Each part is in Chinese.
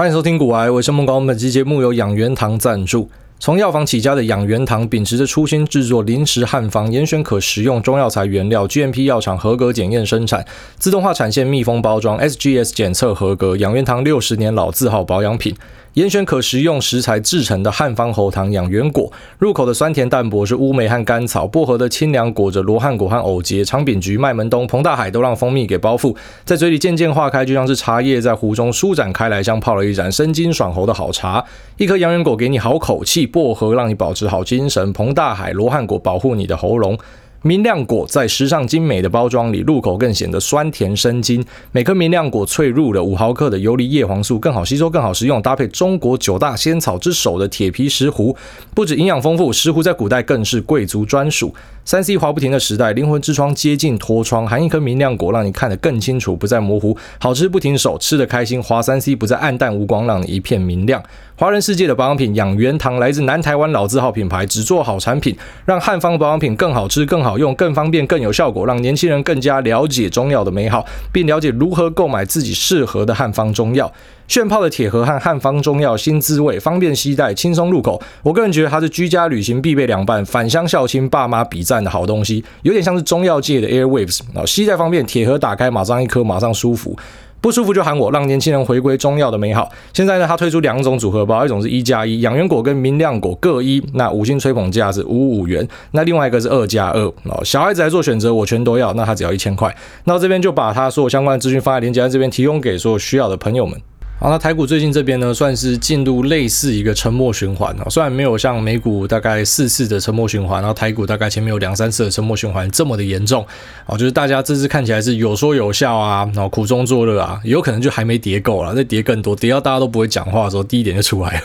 欢迎收听《古玩，我是孟高。本期节目由养元堂赞助。从药房起家的养元堂，秉持着初心制作临时汉方，严选可食用中药材原料，GMP 药厂合格检验生产，自动化产线密封包装，SGS 检测合格。养元堂六十年老字号保养品。严选可食用食材制成的汉方喉糖养元果，入口的酸甜淡薄是乌梅和甘草，薄荷的清凉裹着罗汉果和藕节，长柄菊、麦门冬、膨大海都让蜂蜜给包覆，在嘴里渐渐化开，就像是茶叶在壶中舒展开来，像泡了一盏生津爽喉的好茶。一颗养元果给你好口气，薄荷让你保持好精神，膨大海、罗汉果保护你的喉咙。明亮果在时尚精美的包装里，入口更显得酸甜生津。每颗明亮果萃入了五毫克的游离叶黄素，更好吸收，更好食用。搭配中国九大仙草之首的铁皮石斛，不止营养丰富，石斛在古代更是贵族专属。三 C 滑不停的时代，灵魂之窗接近脱窗，含一颗明亮果，让你看得更清楚，不再模糊。好吃不停手，吃得开心。滑三 C 不再黯淡无光，让你一片明亮。华人世界的保养品养元堂来自南台湾老字号品牌，只做好产品，让汉方保养品更好吃、更好用、更方便、更有效果，让年轻人更加了解中药的美好，并了解如何购买自己适合的汉方中药。炫泡的铁盒和汉方中药新滋味，方便携带，轻松入口。我个人觉得它是居家旅行必备良伴，返乡孝亲爸妈比赞的好东西，有点像是中药界的 Airwaves 啊，携带方便，铁盒打开马上一颗，马上舒服，不舒服就喊我，让年轻人回归中药的美好。现在呢，他推出两种组合包，一种是一加一，养元果跟明亮果各一，那五星吹捧价是五五元，那另外一个是二加二哦，小孩子来做选择，我全都要，那他只要一千块。那这边就把他所有相关的资讯放在链接在这边，提供给所有需要的朋友们。好，那台股最近这边呢，算是进入类似一个沉默循环啊，虽然没有像美股大概四次的沉默循环，然后台股大概前面有两三次的沉默循环这么的严重啊，就是大家这次看起来是有说有笑啊，然后苦中作乐啊，有可能就还没跌够了，再跌更多，跌到大家都不会讲话的时候，低点就出来了。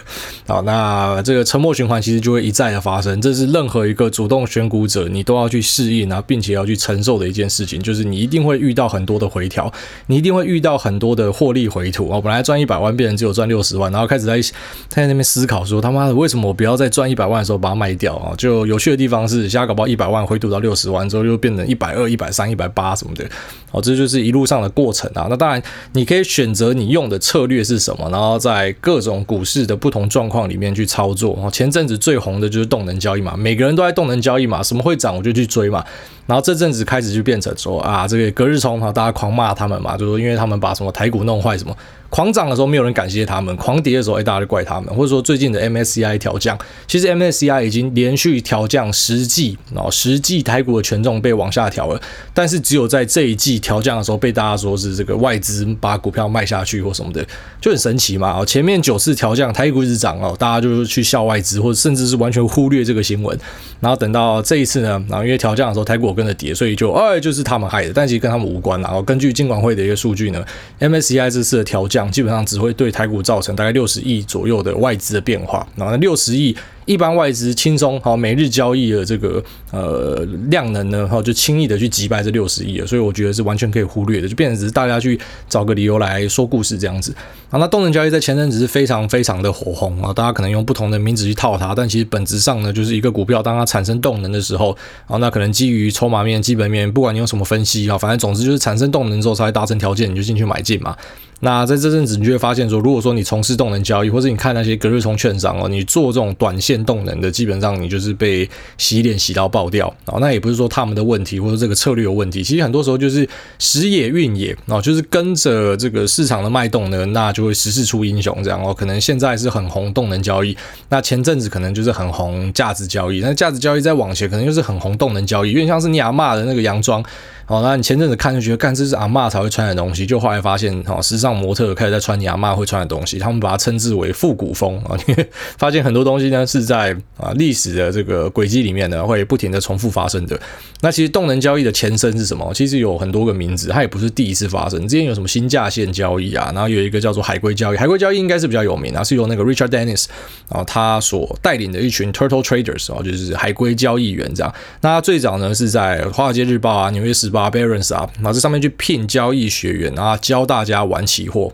好，那这个沉默循环其实就会一再的发生，这是任何一个主动选股者你都要去适应啊，并且要去承受的一件事情，就是你一定会遇到很多的回调，你一定会遇到很多的获利回吐啊，本来专业。一百万变成只有赚六十万，然后开始在他在那边思考说他妈的为什么我不要在赚一百万的时候把它卖掉啊？就有趣的地方是，现在搞不好一百万回吐到六十万之后又变成一百二、一百三、一百八什么的，哦，这就是一路上的过程啊。那当然你可以选择你用的策略是什么，然后在各种股市的不同状况里面去操作。哦前阵子最红的就是动能交易嘛，每个人都在动能交易嘛，什么会涨我就去追嘛。然后这阵子开始就变成说啊，这个隔日冲，大家狂骂他们嘛，就说因为他们把什么台股弄坏什么。狂涨的时候没有人感谢他们，狂跌的时候哎，大家就怪他们，或者说最近的 MSCI 调降，其实 MSCI 已经连续调降十季，哦十季台股的权重被往下调了，但是只有在这一季调降的时候被大家说是这个外资把股票卖下去或什么的，就很神奇嘛。前面九次调降台股一直涨哦，大家就是去笑外资，或者甚至是完全忽略这个新闻，然后等到这一次呢，然后因为调降的时候台股跟着跌，所以就哎就是他们害的，但其实跟他们无关。然后根据金管会的一个数据呢，MSCI 这次的调降。基本上只会对台股造成大概六十亿左右的外资的变化，然后六十亿。一般外资轻松好每日交易的这个呃量能呢，哈就轻易的去击败这六十亿了，所以我觉得是完全可以忽略的，就变成只是大家去找个理由来说故事这样子。好，那动能交易在前阵子是非常非常的火红啊，大家可能用不同的名字去套它，但其实本质上呢，就是一个股票当它产生动能的时候，啊，那可能基于筹码面、基本面，不管你用什么分析啊，反正总之就是产生动能之后才会达成条件，你就进去买进嘛。那在这阵子，你就会发现说，如果说你从事动能交易，或者你看那些隔日冲券商哦，你做这种短线动能的，基本上你就是被洗脸洗到爆掉啊。那也不是说他们的问题，或者这个策略有问题，其实很多时候就是时也运也啊，就是跟着这个市场的脉动呢，那就会时势出英雄这样哦。可能现在是很红动能交易，那前阵子可能就是很红价值交易，那价值交易再往前可能就是很红动能交易，有点像是你阿嬷的那个洋装。哦，那你前阵子看就觉得，干这是阿嬷才会穿的东西，就后来发现，哦，时尚模特开始在穿你阿嬷会穿的东西，他们把它称之为复古风啊。因为发现很多东西呢是在啊历史的这个轨迹里面呢会不停的重复发生的。那其实动能交易的前身是什么？其实有很多个名字，它也不是第一次发生。之前有什么新价线交易啊，然后有一个叫做海龟交易，海龟交易应该是比较有名啊，是由那个 Richard Dennis 啊他所带领的一群 Turtle Traders 啊，就是海龟交易员这样。那他最早呢是在华尔街日报啊、纽约时报啊、Barron's 啊。那这上面去聘交易学员啊，教大家玩期货，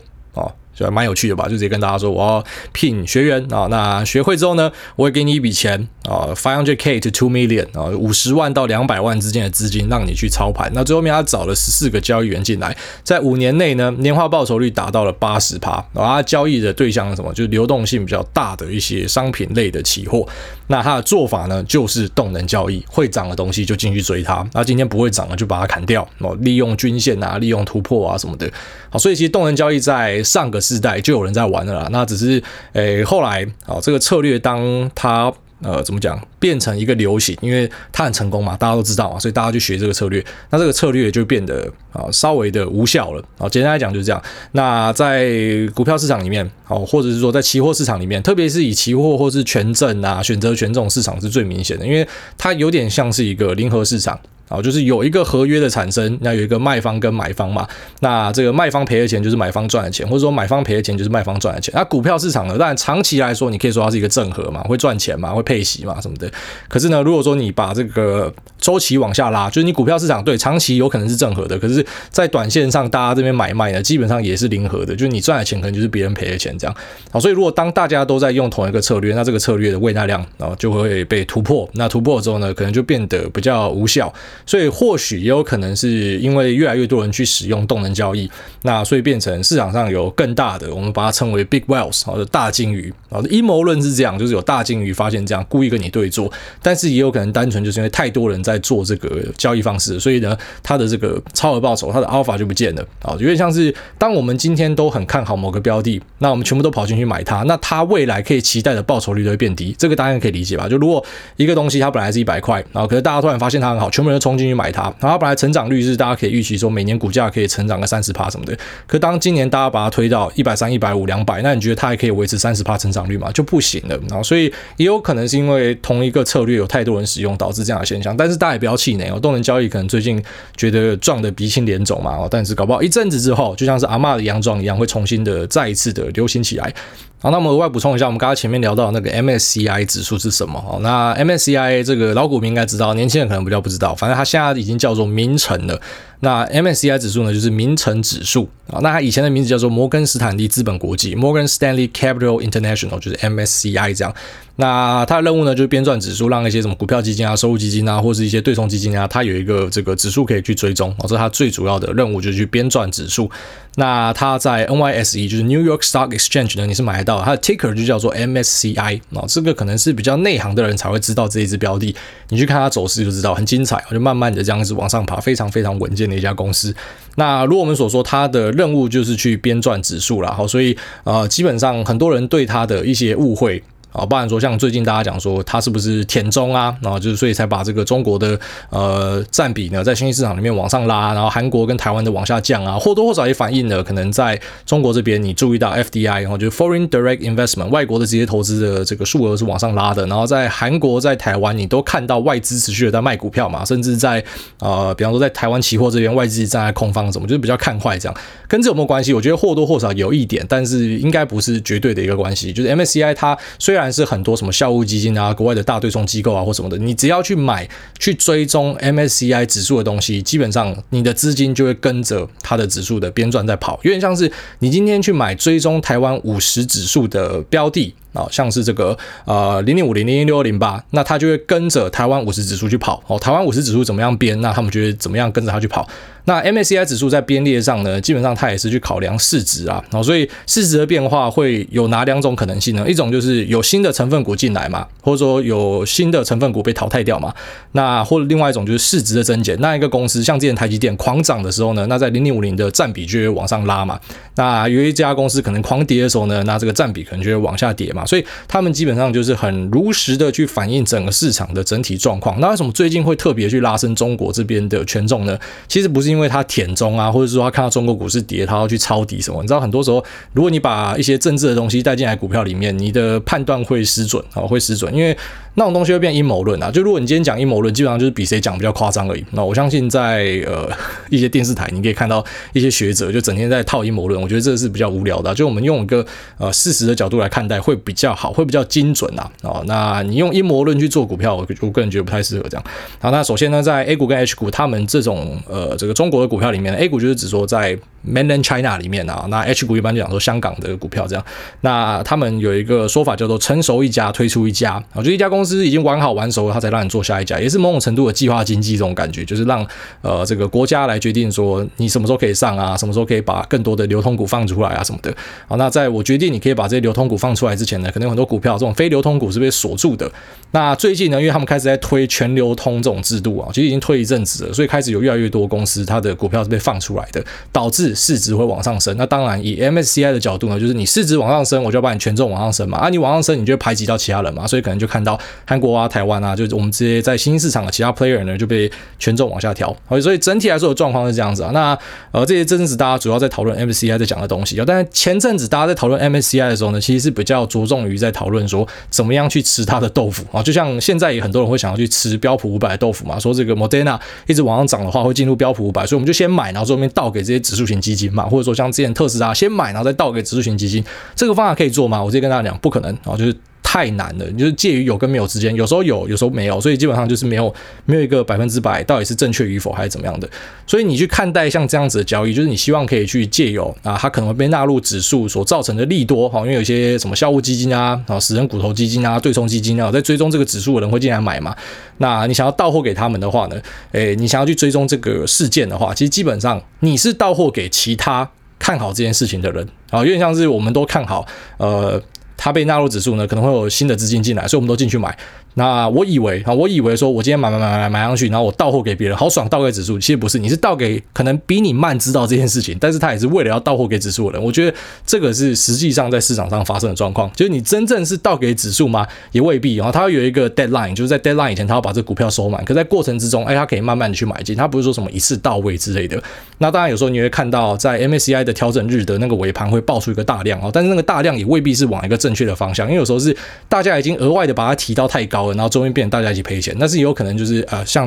就蛮有趣的吧？就直接跟大家说，我要聘学员啊，那学会之后呢，我会给你一笔钱啊，five hundred k to two million 啊，五十万到两百万之间的资金让你去操盘。那最后面他找了十四个交易员进来，在五年内呢，年化报酬率达到了八十趴。然后他交易的对象是什么？就是流动性比较大的一些商品类的期货。那他的做法呢，就是动能交易，会涨的东西就进去追它，那今天不会涨了就把它砍掉哦，利用均线啊，利用突破啊什么的。好，所以其实动能交易在上个世代就有人在玩了啦，那只是诶、后来啊这个策略当它。呃，怎么讲？变成一个流行，因为它很成功嘛，大家都知道嘛，所以大家去学这个策略，那这个策略就变得啊稍微的无效了啊。简单来讲就是这样。那在股票市场里面，哦，或者是说在期货市场里面，特别是以期货或是权证啊、选择权这种市场是最明显的，因为它有点像是一个零和市场。啊，就是有一个合约的产生，那有一个卖方跟买方嘛，那这个卖方赔的钱就是买方赚的钱，或者说买方赔的钱就是卖方赚的钱。那股票市场呢，当然长期来说，你可以说它是一个正和嘛，会赚钱嘛，会配息嘛什么的。可是呢，如果说你把这个周期往下拉，就是你股票市场对长期有可能是正和的，可是，在短线上大家这边买卖呢，基本上也是零和的，就是你赚的钱可能就是别人赔的钱这样。好，所以如果当大家都在用同一个策略，那这个策略的未纳量啊就会被突破，那突破之后呢，可能就变得比较无效。所以或许。也有可能是因为越来越多人去使用动能交易，那所以变成市场上有更大的，我们把它称为 big whales 或者大鲸鱼啊。阴谋论是这样，就是有大鲸鱼发现这样，故意跟你对做，但是也有可能单纯就是因为太多人在做这个交易方式，所以呢，它的这个超额报酬，它的 alpha 就不见了啊。有点像是当我们今天都很看好某个标的，那我们全部都跑进去买它，那它未来可以期待的报酬率都会变低，这个大家可以理解吧？就如果一个东西它本来是一百块，然后可是大家突然发现它很好，全部人都冲进去买它。然后本来成长率是大家可以预期说每年股价可以成长个三十趴什么的，可当今年大家把它推到一百三、一百五、两百，那你觉得它还可以维持三十趴成长率吗？就不行了。然后所以也有可能是因为同一个策略有太多人使用导致这样的现象。但是大家也不要气馁哦，动能交易可能最近觉得撞得鼻青脸肿嘛哦，但是搞不好一阵子之后，就像是阿嬷的洋装一样，会重新的再一次的流行起来。好，那我们额外补充一下，我们刚刚前面聊到那个 MSCI 指数是什么？哦，那 MSCI 这个老股民应该知道，年轻人可能比较不知道，反正它现在已经叫做名城了。那 MSCI 指数呢，就是名城指数啊。那它以前的名字叫做摩根斯坦利资本国际 （Morgan Stanley Capital International），就是 MSCI 这样。那它的任务呢，就是编撰指数，让一些什么股票基金啊、收入基金啊，或是一些对冲基金啊，它有一个这个指数可以去追踪。哦，这是它最主要的任务，就是去编撰指数。那它在 NYSE，就是 New York Stock Exchange 呢，你是买得到。它的 ticker 就叫做 MSCI。哦，这个可能是比较内行的人才会知道这一支标的。你去看它走势就知道，很精彩。就慢慢的这样子往上爬，非常非常稳健的一家公司。那如果我们所说，它的任务就是去编撰指数啦，好，所以呃，基本上很多人对它的一些误会。啊，不然说像最近大家讲说它是不是舔中啊？然后就是所以才把这个中国的呃占比呢，在新兴市场里面往上拉，然后韩国跟台湾的往下降啊，或多或少也反映了可能在中国这边你注意到 FDI，然后就 Foreign Direct Investment 外国的直接投资的这个数额是往上拉的，然后在韩国在台湾你都看到外资持续的在卖股票嘛，甚至在呃比方说在台湾期货这边外资站在空方，什么就是比较看坏这样，跟这有没有关系？我觉得或多或少有一点，但是应该不是绝对的一个关系。就是 MSCI 它虽然但是很多什么校务基金啊，国外的大对冲机构啊，或什么的，你只要去买去追踪 MSCI 指数的东西，基本上你的资金就会跟着它的指数的编撰在跑，有点像是你今天去买追踪台湾五十指数的标的。啊，像是这个呃零零五零零零六零八，那它就会跟着台湾五十指数去跑。哦，台湾五十指数怎么样编，那他们就会怎么样跟着它去跑。那 MSCI 指数在编列上呢，基本上它也是去考量市值啊。然后所以市值的变化会有哪两种可能性呢？一种就是有新的成分股进来嘛，或者说有新的成分股被淘汰掉嘛。那或者另外一种就是市值的增减。那一个公司像之前台积电狂涨的时候呢，那在零零五零的占比就会往上拉嘛。那有一家公司可能狂跌的时候呢，那这个占比可能就会往下跌嘛。所以他们基本上就是很如实的去反映整个市场的整体状况。那为什么最近会特别去拉升中国这边的权重呢？其实不是因为他舔中啊，或者说他看到中国股市跌，他要去抄底什么。你知道很多时候，如果你把一些政治的东西带进来股票里面，你的判断会失准啊，会失准。因为那种东西会变阴谋论啊。就如果你今天讲阴谋论，基本上就是比谁讲比较夸张而已。那我相信在呃一些电视台，你可以看到一些学者就整天在套阴谋论，我觉得这是比较无聊的。就我们用一个呃事实的角度来看待会比较好，会比较精准啊。哦，那你用阴谋论去做股票，我我个人觉得不太适合这样。好，那首先呢，在 A 股跟 H 股，他们这种呃这个中国的股票里面，A 股就是指说在 Mainland China 里面啊，那 H 股一般就讲说香港的股票这样。那他们有一个说法叫做“成熟一家推出一家”，啊，就一家公公司已经玩好玩熟了，他才让你做下一家，也是某种程度的计划经济这种感觉，就是让呃这个国家来决定说你什么时候可以上啊，什么时候可以把更多的流通股放出来啊什么的。好，那在我决定你可以把这些流通股放出来之前呢，可能有很多股票这种非流通股是被锁住的。那最近呢，因为他们开始在推全流通这种制度啊，其实已经推一阵子了，所以开始有越来越多公司它的股票是被放出来的，导致市值会往上升。那当然以 MSCI 的角度呢，就是你市值往上升，我就要把你权重往上升嘛。啊，你往上升，你就排挤到其他人嘛，所以可能就看到韩国啊、台湾啊，就是我们这些在新兴市场的其他 player 呢，就被权重往下调。所以整体来说的状况是这样子啊。那呃，这些阵子大家主要在讨论 MSCI 在讲的东西啊，但前阵子大家在讨论 MSCI 的时候呢，其实是比较着重于在讨论说怎么样去吃它的豆腐啊。就像现在也很多人会想要去吃标普五百的豆腐嘛，说这个 Moderna 一直往上涨的话会进入标普五百，所以我们就先买，然后后面倒给这些指数型基金嘛，或者说像之前特斯拉先买，然后再倒给指数型基金，这个方法可以做吗？我直接跟大家讲，不可能啊，就是。太难了，就是介于有跟没有之间，有时候有，有时候没有，所以基本上就是没有没有一个百分之百到底是正确与否还是怎么样的。所以你去看待像这样子的交易，就是你希望可以去借由啊，它可能会被纳入指数所造成的利多哈，因为有些什么校务基金啊、啊死人骨头基金啊、对冲基金啊，在追踪这个指数的人会进来买嘛。那你想要到货给他们的话呢，诶，你想要去追踪这个事件的话，其实基本上你是到货给其他看好这件事情的人啊，有点像是我们都看好呃。它被纳入指数呢，可能会有新的资金进来，所以我们都进去买。那我以为啊，我以为说我今天买买买买买上去，然后我到货给别人，好爽，倒给指数。其实不是，你是倒给可能比你慢知道这件事情，但是他也是为了要到货给指数的人。我觉得这个是实际上在市场上发生的状况。就是你真正是倒给指数吗？也未必。然后他有一个 deadline，就是在 deadline 以前他要把这股票收满。可在过程之中，哎，他可以慢慢的去买进，他不是说什么一次到位之类的。那当然有时候你会看到在 MSCI 的调整日的那个尾盘会爆出一个大量啊，但是那个大量也未必是往一个正确的方向，因为有时候是大家已经额外的把它提到太高然后终于变大。大家一起赔钱，但是也有可能就是呃，像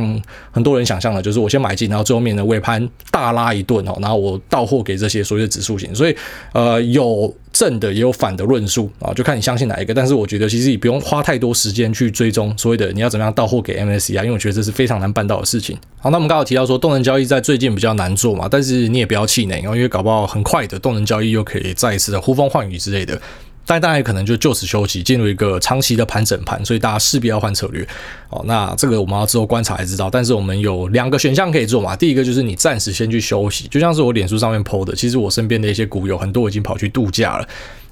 很多人想象的，就是我先买进，然后最后面的尾盘大拉一顿哦，然后我到货给这些所谓的指数型，所以呃，有正的也有反的论述啊，就看你相信哪一个。但是我觉得其实你不用花太多时间去追踪所谓的你要怎么样到货给 MSCI，因为我觉得这是非常难办到的事情。好，那我们刚好提到说动能交易在最近比较难做嘛，但是你也不要气馁，因为搞不好很快的动能交易又可以再一次的呼风唤雨之类的。但大家可能就就此休息，进入一个长期的盘整盘，所以大家势必要换策略。哦，那这个我们要之后观察才知道。但是我们有两个选项可以做嘛。第一个就是你暂时先去休息，就像是我脸书上面 PO 的，其实我身边的一些股友很多已经跑去度假了。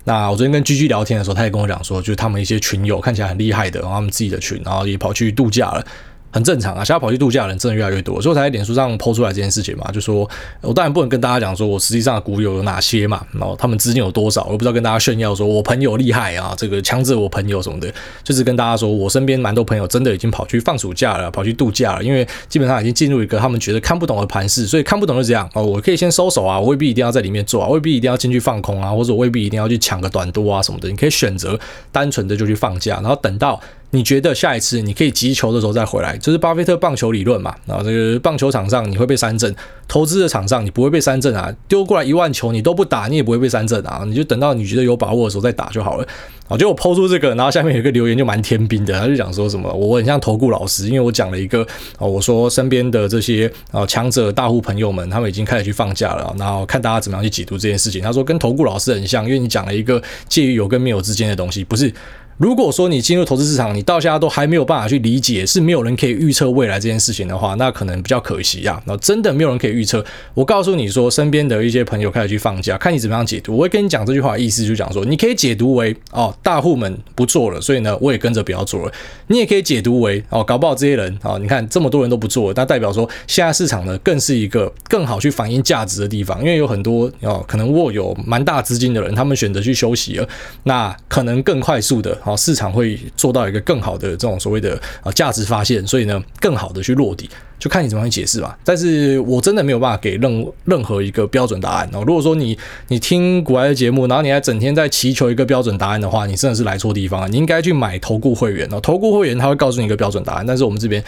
那我昨天跟 GG 聊天的时候，他也跟我讲说，就是他们一些群友看起来很厉害的，然后他们自己的群，然后也跑去度假了。很正常啊，现在跑去度假的人真的越来越多，所以我才在脸书上 po 出来这件事情嘛，就说我当然不能跟大家讲说我实际上的股友有哪些嘛，然后他们资金有多少，我不知道跟大家炫耀说我朋友厉害啊，这个强制我朋友什么的，就是跟大家说我身边蛮多朋友真的已经跑去放暑假了，跑去度假了，因为基本上已经进入一个他们觉得看不懂的盘势，所以看不懂就这样哦，我可以先收手啊，我未必一定要在里面做啊，未必一定要进去放空啊，或者我未必一定要去抢个短多啊什么的，你可以选择单纯的就去放假，然后等到。你觉得下一次你可以击球的时候再回来，就是巴菲特棒球理论嘛？啊，这个棒球场上你会被三振，投资的场上你不会被三振啊。丢过来一万球你都不打，你也不会被三振啊。你就等到你觉得有把握的时候再打就好了。啊，就我抛出这个，然后下面有一个留言就蛮天兵的，他就讲说什么我很像投顾老师，因为我讲了一个啊，我说身边的这些啊强者大户朋友们，他们已经开始去放假了，然后看大家怎么样去解读这件事情。他说跟投顾老师很像，因为你讲了一个介于有跟没有之间的东西，不是。如果说你进入投资市场，你到现在都还没有办法去理解，是没有人可以预测未来这件事情的话，那可能比较可惜啊。那真的没有人可以预测。我告诉你说，身边的一些朋友开始去放假，看你怎么样解读。我会跟你讲这句话的意思，就讲说，你可以解读为哦，大户们不做了，所以呢，我也跟着不要做了。你也可以解读为哦，搞不好这些人哦，你看这么多人都不做了，那代表说现在市场呢，更是一个更好去反映价值的地方，因为有很多哦，可能握有蛮大资金的人，他们选择去休息了，那可能更快速的哦。市场会做到一个更好的这种所谓的啊价值发现，所以呢，更好的去落地，就看你怎么去解释吧。但是我真的没有办法给任任何一个标准答案哦。如果说你你听古埃的节目，然后你还整天在祈求一个标准答案的话，你真的是来错地方了。你应该去买投顾会员哦，投顾会员他会告诉你一个标准答案，但是我们这边。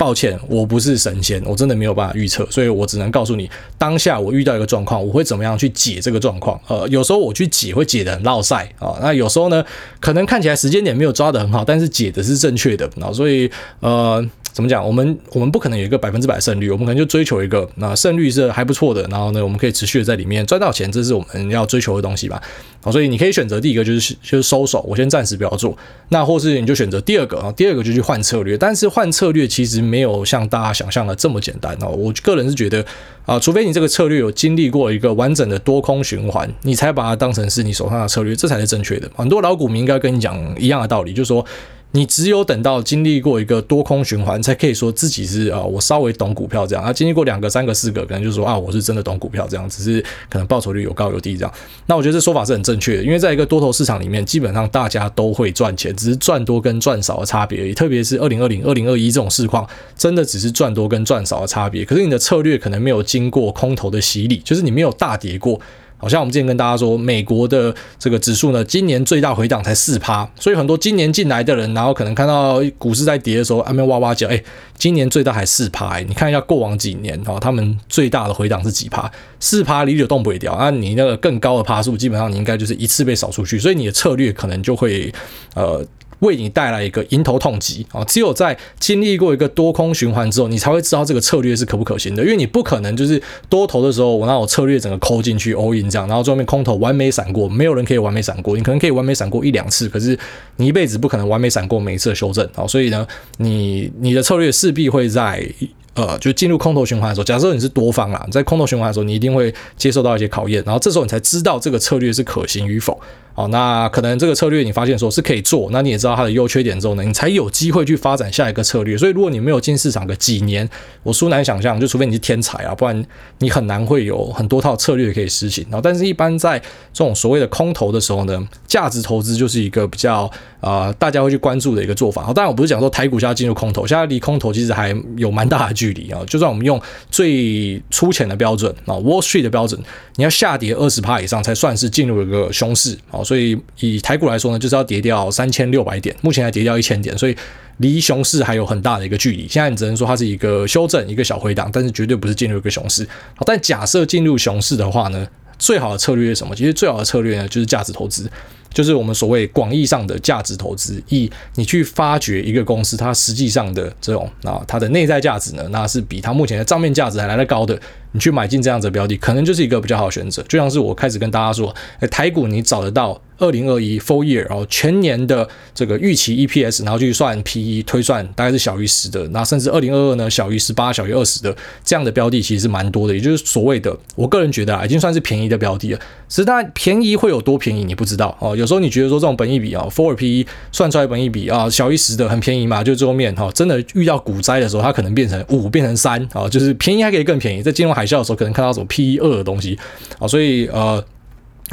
抱歉，我不是神仙，我真的没有办法预测，所以我只能告诉你，当下我遇到一个状况，我会怎么样去解这个状况。呃，有时候我去解会解的很绕塞啊，那有时候呢，可能看起来时间点没有抓得很好，但是解的是正确的，那所以呃。怎么讲？我们我们不可能有一个百分之百胜率，我们可能就追求一个那胜率是还不错的，然后呢，我们可以持续的在里面赚到钱，这是我们要追求的东西吧。好，所以你可以选择第一个就是就是收手，我先暂时不要做。那或是你就选择第二个啊，第二个就去换策略。但是换策略其实没有像大家想象的这么简单哦。我个人是觉得啊，除非你这个策略有经历过一个完整的多空循环，你才把它当成是你手上的策略，这才是正确的。很多老股民应该跟你讲一样的道理，就是说。你只有等到经历过一个多空循环，才可以说自己是啊，我稍微懂股票这样啊。经历过两个、三个、四个，可能就说啊，我是真的懂股票这样，只是可能报酬率有高有低这样。那我觉得这说法是很正确的，因为在一个多头市场里面，基本上大家都会赚钱，只是赚多跟赚少的差别而已。特别是二零二零、二零二一这种市况，真的只是赚多跟赚少的差别。可是你的策略可能没有经过空头的洗礼，就是你没有大跌过。好像我们之前跟大家说，美国的这个指数呢，今年最大回档才四趴，所以很多今年进来的人，然后可能看到股市在跌的时候，那边哇哇叫，哎，今年最大还四趴，你看一下过往几年哦，他们最大的回档是几趴？四趴，离就动不掉，那你那个更高的趴数，基本上你应该就是一次被扫出去，所以你的策略可能就会呃。为你带来一个迎头痛击啊！只有在经历过一个多空循环之后，你才会知道这个策略是可不可行的。因为你不可能就是多头的时候，我让我策略整个抠进去 all in 这样，然后最后面空头完美闪过，没有人可以完美闪过。你可能可以完美闪过一两次，可是你一辈子不可能完美闪过每一次的修正啊！所以呢，你你的策略势必会在。呃，就进入空头循环的时候，假设你是多方啦，在空头循环的时候，你一定会接受到一些考验，然后这时候你才知道这个策略是可行与否。好，那可能这个策略你发现说是可以做，那你也知道它的优缺点之后呢，你才有机会去发展下一个策略。所以，如果你没有进市场个几年，我殊难想象，就除非你是天才啊，不然你很难会有很多套策略可以实行。然后，但是一般在这种所谓的空头的时候呢，价值投资就是一个比较啊、呃，大家会去关注的一个做法。好，当然我不是讲说台股现在进入空头，现在离空头其实还有蛮大的距离啊。就算我们用最粗浅的标准啊，Wall Street 的标准，你要下跌二十趴以上才算是进入一个熊市啊。所以以台股来说呢，就是要跌掉三千六百点，目前还跌掉一千点，所以离熊市还有很大的一个距离。现在你只能说它是一个修正，一个小回档，但是绝对不是进入一个熊市。好，但假设进入熊市的话呢，最好的策略是什么？其实最好的策略呢，就是价值投资。就是我们所谓广义上的价值投资，以你去发掘一个公司，它实际上的这种啊，它的内在价值呢，那是比它目前的账面价值还来得高的。你去买进这样子的标的，可能就是一个比较好的选择。就像是我开始跟大家说，哎，台股你找得到二零二一 full year，然后全年的这个预期 EPS，然后去算 PE 推算，大概是小于十的。那甚至二零二二呢，小于十八、小于二十的这样的标的，其实是蛮多的。也就是所谓的，我个人觉得啊，已经算是便宜的标的了。实在便宜会有多便宜，你不知道哦。有时候你觉得说这种本益比啊，forward PE 算出来本益比啊，小于十的很便宜嘛，就最后面哈，真的遇到股灾的时候，它可能变成五，变成三啊，就是便宜还可以更便宜。在金融海啸的时候，可能看到什么 P E 二的东西啊，所以呃。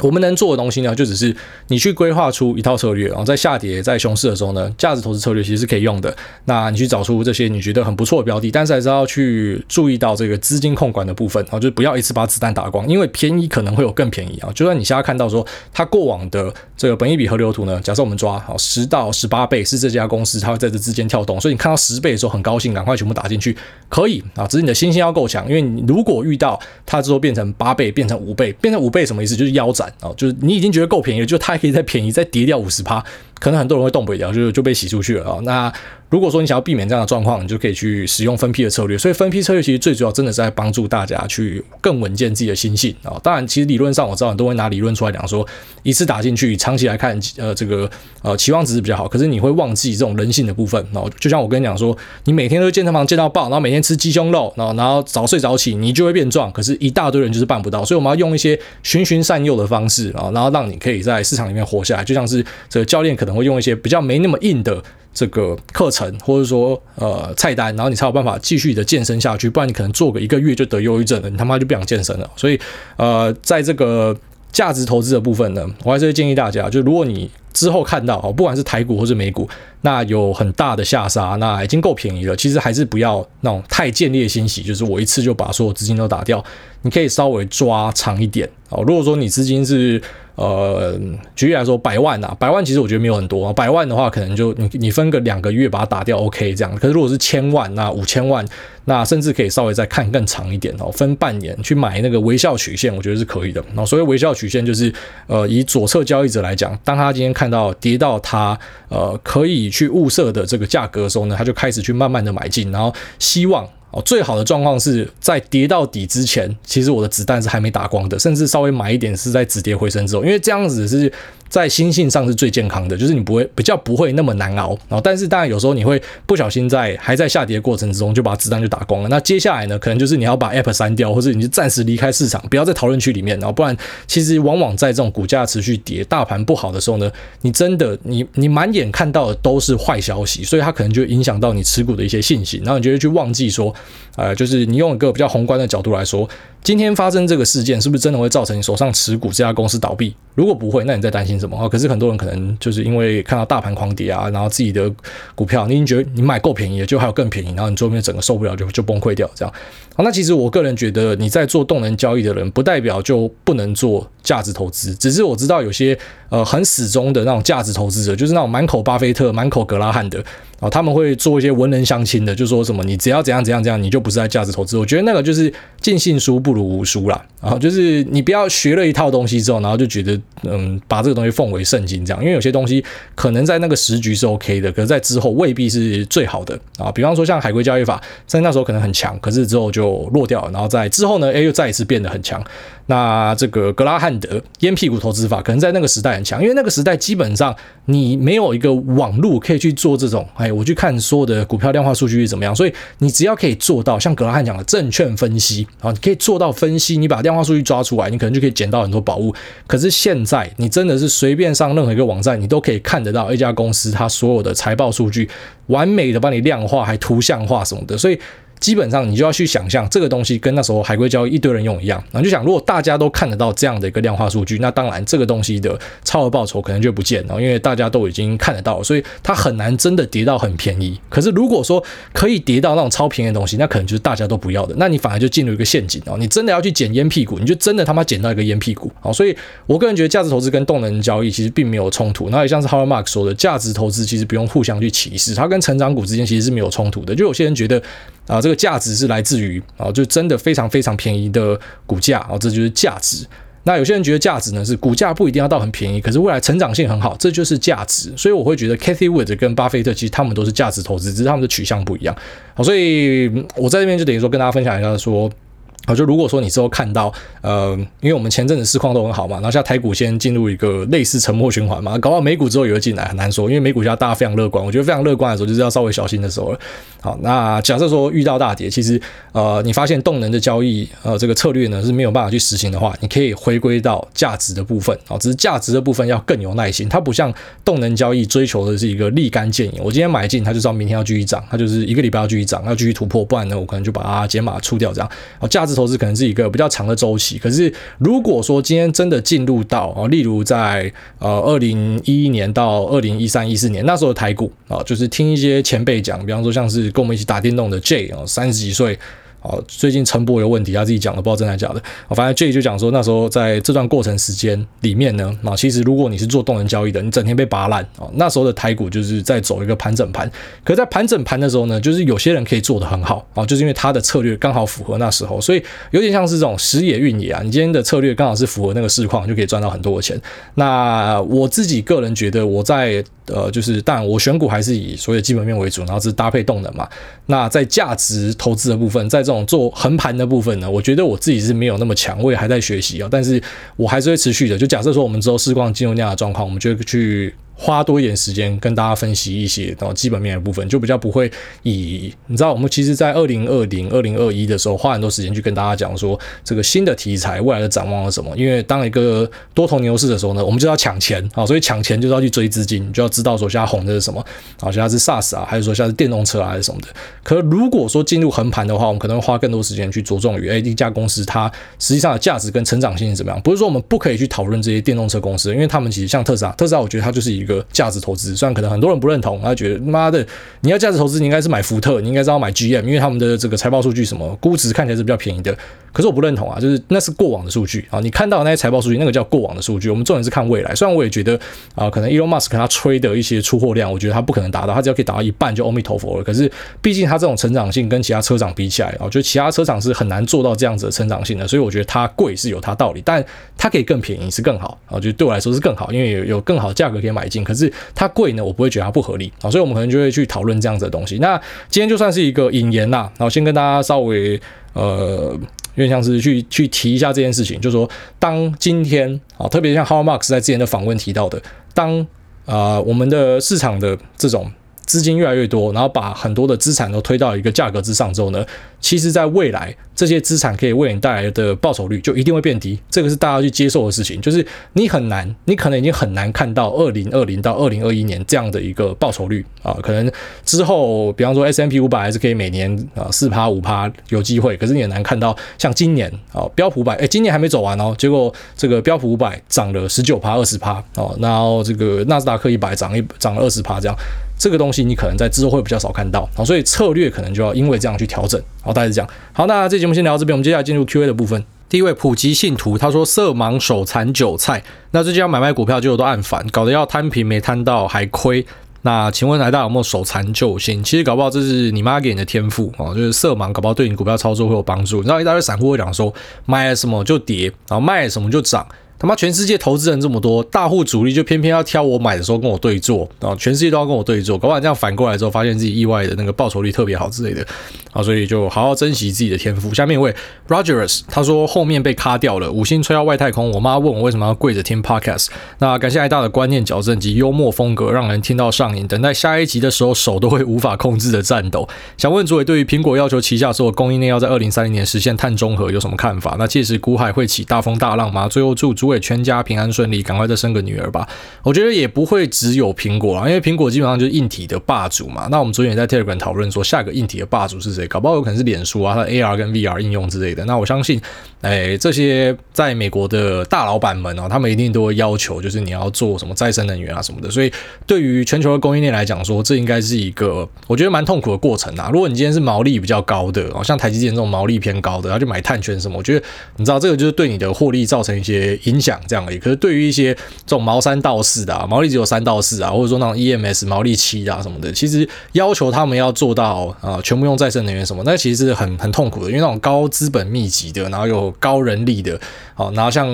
我们能做的东西呢，就只是你去规划出一套策略，然后在下跌、在熊市的时候呢，价值投资策略其实是可以用的。那你去找出这些你觉得很不错的标的，但是还是要去注意到这个资金控管的部分啊，就是不要一次把子弹打光，因为便宜可能会有更便宜啊。就算你现在看到说它过往的这个本益比河流图呢，假设我们抓好十到十八倍是这家公司，它会在这之间跳动，所以你看到十倍的时候很高兴，赶快全部打进去，可以啊。只是你的信心要够强，因为你如果遇到它之后变成八倍、变成五倍、变成五倍什么意思？就是腰斩。哦，就是你已经觉得够便宜了，就它还可以再便宜，再跌掉五十趴，可能很多人会动不了，就就被洗出去了啊。那如果说你想要避免这样的状况，你就可以去使用分批的策略。所以分批策略其实最主要真的是在帮助大家去更稳健自己的心性啊。当然，其实理论上我知道很多人都会拿理论出来讲说，一次打进去，长期来看，呃，这个呃期望值是比较好。可是你会忘记这种人性的部分。哦就像我跟你讲说，你每天都健身房健到爆，然后每天吃鸡胸肉，然后然后早睡早起，你就会变壮。可是，一大堆人就是办不到。所以我们要用一些循循善诱的方式啊，然后让你可以在市场里面活下来。就像是这个教练可能会用一些比较没那么硬的。这个课程或者说呃菜单，然后你才有办法继续的健身下去，不然你可能做个一个月就得忧郁症了，你他妈就不想健身了。所以呃，在这个价值投资的部分呢，我还是会建议大家，就如果你之后看到哦，不管是台股或是美股，那有很大的下杀，那已经够便宜了。其实还是不要那种太见猎心喜，就是我一次就把所有资金都打掉。你可以稍微抓长一点哦。如果说你资金是呃，举例来说百万啊，百万其实我觉得没有很多啊。百万的话，可能就你你分个两个月把它打掉，OK 这样。可是如果是千万，那五千万，那甚至可以稍微再看更长一点哦，分半年去买那个微笑曲线，我觉得是可以的。那所谓微笑曲线就是呃，以左侧交易者来讲，当他今天看到跌到它呃可以去物色的这个价格的时候呢，他就开始去慢慢的买进，然后希望。哦，最好的状况是在跌到底之前，其实我的子弹是还没打光的，甚至稍微买一点是在止跌回升之后，因为这样子是。在心性上是最健康的，就是你不会比较不会那么难熬，然后但是当然有时候你会不小心在还在下跌过程之中就把子弹就打光了。那接下来呢，可能就是你要把 App 删掉，或者你就暂时离开市场，不要在讨论区里面，然后不然其实往往在这种股价持续跌、大盘不好的时候呢，你真的你你满眼看到的都是坏消息，所以它可能就影响到你持股的一些信心，然后你就会去忘记说，呃，就是你用一个比较宏观的角度来说。今天发生这个事件，是不是真的会造成你手上持股这家公司倒闭？如果不会，那你在担心什么啊？可是很多人可能就是因为看到大盘狂跌啊，然后自己的股票，你已经觉得你买够便宜了，就还有更便宜，然后你最后面整个受不了就就崩溃掉，这样。好，那其实我个人觉得，你在做动能交易的人，不代表就不能做价值投资。只是我知道有些呃很始终的那种价值投资者，就是那种满口巴菲特、满口格拉汉的。啊，他们会做一些文人相亲的，就说什么你只要怎样怎样怎样，你就不是在价值投资。我觉得那个就是尽信书不如无书啦。然后就是你不要学了一套东西之后，然后就觉得嗯，把这个东西奉为圣经这样。因为有些东西可能在那个时局是 OK 的，可是在之后未必是最好的啊。比方说像海归交易法，在那时候可能很强，可是之后就落掉了。然后在之后呢，哎，又再一次变得很强。那这个格拉汉德烟屁股投资法，可能在那个时代很强，因为那个时代基本上你没有一个网路可以去做这种，哎，我去看所有的股票量化数据是怎么样，所以你只要可以做到像格拉汉讲的证券分析啊，你可以做到分析，你把量化数据抓出来，你可能就可以捡到很多宝物。可是现在你真的是随便上任何一个网站，你都可以看得到一家公司它所有的财报数据，完美的帮你量化，还图像化什么的，所以。基本上你就要去想象这个东西跟那时候海龟交易一堆人用一样，然后就想如果大家都看得到这样的一个量化数据，那当然这个东西的超额报酬可能就不见了，因为大家都已经看得到，所以它很难真的跌到很便宜。可是如果说可以跌到那种超便宜的东西，那可能就是大家都不要的，那你反而就进入一个陷阱哦。你真的要去捡烟屁股，你就真的他妈捡到一个烟屁股。好，所以我个人觉得价值投资跟动能交易其实并没有冲突。那也像是 Howard Mark 说的，价值投资其实不用互相去歧视，它跟成长股之间其实是没有冲突的。就有些人觉得。啊，这个价值是来自于啊，就真的非常非常便宜的股价啊，这就是价值。那有些人觉得价值呢是股价不一定要到很便宜，可是未来成长性很好，这就是价值。所以我会觉得 Cathy Wood 跟巴菲特其实他们都是价值投资，只是他们的取向不一样。好，所以我在这边就等于说跟大家分享一下说。好，就如果说你之后看到，呃，因为我们前阵子市况都很好嘛，然后现在台股先进入一个类似沉默循环嘛，搞到美股之后也会进来，很难说，因为美股现在大家非常乐观，我觉得非常乐观的时候就是要稍微小心的时候了。好，那假设说遇到大跌，其实呃，你发现动能的交易呃这个策略呢是没有办法去实行的话，你可以回归到价值的部分，啊，只是价值的部分要更有耐心，它不像动能交易追求的是一个立竿见影，我今天买进它就知道明天要继续涨，它就是一个礼拜要继续涨，要继续突破，不然呢我可能就把它减码出掉这样，好，价值。投资可能是一个比较长的周期，可是如果说今天真的进入到啊，例如在呃二零一一年到二零一三一四年那时候的台股啊，就是听一些前辈讲，比方说像是跟我们一起打电动的 J 啊，三十几岁。好，最近陈博有问题，他自己讲的，不知道真的假的。我反正这里就讲说，那时候在这段过程时间里面呢，啊，其实如果你是做动能交易的，你整天被拔烂啊，那时候的台股就是在走一个盘整盘。可在盘整盘的时候呢，就是有些人可以做得很好啊，就是因为他的策略刚好符合那时候，所以有点像是这种时也运也啊。你今天的策略刚好是符合那个市况，就可以赚到很多的钱。那我自己个人觉得，我在呃，就是当然我选股还是以所有基本面为主，然后是搭配动能嘛。那在价值投资的部分，在这种做横盘的部分呢，我觉得我自己是没有那么强，我也还在学习啊。但是我还是会持续的。就假设说我们之后试光进入那样的状况，我们就去。花多一点时间跟大家分析一些然后基本面的部分，就比较不会以你知道，我们其实，在二零二零、二零二一的时候，花很多时间去跟大家讲说这个新的题材未来的展望是什么。因为当一个多头牛市的时候呢，我们就要抢钱啊，所以抢钱就是要去追资金，你就要知道说现在红的是什么啊，现在是 SaaS 啊，还是说现在是电动车啊，还是什么的。可如果说进入横盘的话，我们可能会花更多时间去着重于哎，一家公司它实际上的价值跟成长性是怎么样。不是说我们不可以去讨论这些电动车公司，因为他们其实像特斯拉，特斯拉我觉得它就是一个价值投资。虽然可能很多人不认同，他觉得妈的，你要价值投资，你应该是买福特，你应该是要买 GM，因为他们的这个财报数据什么估值看起来是比较便宜的。可是我不认同啊，就是那是过往的数据啊，你看到那些财报数据，那个叫过往的数据。我们重点是看未来。虽然我也觉得啊，可能 Elon Musk 他吹的一些出货量，我觉得他不可能达到，他只要可以达到一半就阿弥陀佛了。可是毕竟他这种成长性跟其他车厂比起来啊，我觉得其他车厂是很难做到这样子的成长性的，所以我觉得它贵是有它道理，但它可以更便宜是更好啊，我觉得对我来说是更好，因为有有更好的价格可以买进。可是它贵呢，我不会觉得它不合理啊，所以我们可能就会去讨论这样子的东西。那今天就算是一个引言呐，然后先跟大家稍微呃，有点像是去去提一下这件事情，就是说当今天啊，特别像 How Marx 在之前的访问提到的，当啊、我们的市场的这种。资金越来越多，然后把很多的资产都推到一个价格之上之后呢，其实在未来这些资产可以为你带来的报酬率就一定会变低，这个是大家去接受的事情。就是你很难，你可能已经很难看到二零二零到二零二一年这样的一个报酬率。啊，可能之后比方说 S M P 五百还是可以每年啊四趴五趴有机会，可是你很难看到像今年啊标普五百，哎今年还没走完哦，结果这个标普五百涨了十九趴二十趴。哦，然后这个纳斯达克一百涨一涨了二十趴这样。这个东西你可能在之后会比较少看到，好，所以策略可能就要因为这样去调整。好，大概是这样。好，那这节目先聊到这边，我们接下来进入 Q&A 的部分。第一位普及信徒他说：“色盲手残韭菜，那最近要买卖股票结果都按反，搞得要摊平没摊到还亏。那请问来大有没有手残救星？其实搞不好这是你妈给你的天赋哦，就是色盲，搞不好对你股票操作会有帮助。你知道一大堆散户会讲说，买了什么就跌，然后卖了什么就涨。”他妈，全世界投资人这么多，大户主力就偏偏要挑我买的时候跟我对坐啊！全世界都要跟我对坐，搞不好这样反过来之后，发现自己意外的那个报酬率特别好之类的啊！所以就好好珍惜自己的天赋。下面一位 Rogers 他说后面被卡掉了，五星吹到外太空。我妈问我为什么要跪着听 Podcast。那感谢爱大的观念矫正及幽默风格，让人听到上瘾。等待下一集的时候，手都会无法控制的颤抖。想问主委，对于苹果要求旗下所有供应链要在二零三零年实现碳中和有什么看法？那届时股海会起大风大浪吗？最后祝主为全家平安。顺利，赶快再生个女儿吧。我觉得也不会只有苹果啊，因为苹果基本上就是硬体的霸主嘛。那我们昨天也在 Telegram 讨论说，下个硬体的霸主是谁？搞不好有可能是脸书啊，它的 AR 跟 VR 应用之类的。那我相信，哎，这些在美国的大老板们哦，他们一定都会要求，就是你要做什么再生能源啊什么的。所以，对于全球的供应链来讲，说这应该是一个我觉得蛮痛苦的过程啊。如果你今天是毛利比较高的哦，像台积电这种毛利偏高的，然后就买碳权什么，我觉得你知道这个就是对你的获利造成一些影响，这样而已。可是对于一些这种毛三到四的啊，毛利只有三到四啊，或者说那种 EMS 毛利七啊什么的，其实要求他们要做到啊，全部用再生能源什么，那其实是很很痛苦的，因为那种高资本密集的，然后又高人力的，好，然后像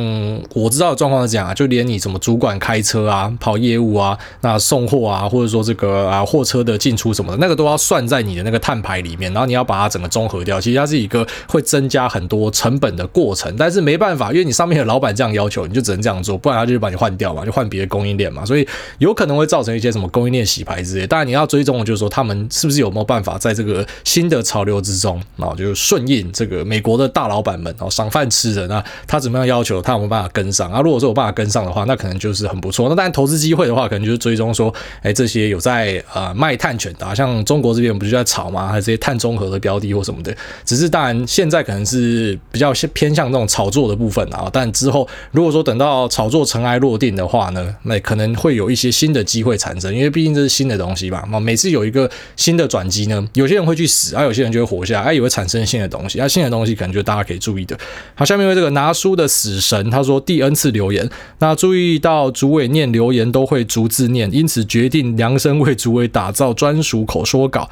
我知道的状况是这样啊，就连你什么主管开车啊、跑业务啊、那送货啊，或者说这个啊货车的进出什么的，那个都要算在你的那个碳排里面，然后你要把它整个综合掉，其实它是一个会增加很多成本的过程，但是没办法，因为你上面的老板这样要求，你就只能这样做，不然他就把你换掉嘛，就换别的供应链嘛，所以有可能会造成一些什么供应链洗牌之类。当然你要追踪的就是说他们是不是有没有办法在这个新的潮流之中啊，就顺应这个美国的大老板们哦，赏饭吃的那他怎么样要求，他有没有办法跟上啊？如果说有办法跟上的话，那可能就是很不错。那当然投资机会的话，可能就是追踪说，哎，这些有在呃卖碳权的，像中国这边不就在炒吗？还有这些碳中和的标的或什么的。只是当然现在可能是比较偏向这种炒作的部分啊，但之后如果说等到炒作尘埃落定的话呢，那可能会有一些新的机会产生，因为毕竟这是新的东西嘛。每次有一个新的转机呢，有些人会去死，而、有些人就会活下来，啊，也会产生新的东西。啊，新的东西可能就大家可以注意的。好，下面为这个拿书的死神，他说第 N 次留言，那注意到主委念留言都会逐字念，因此决定量身为主委打造专属口说稿。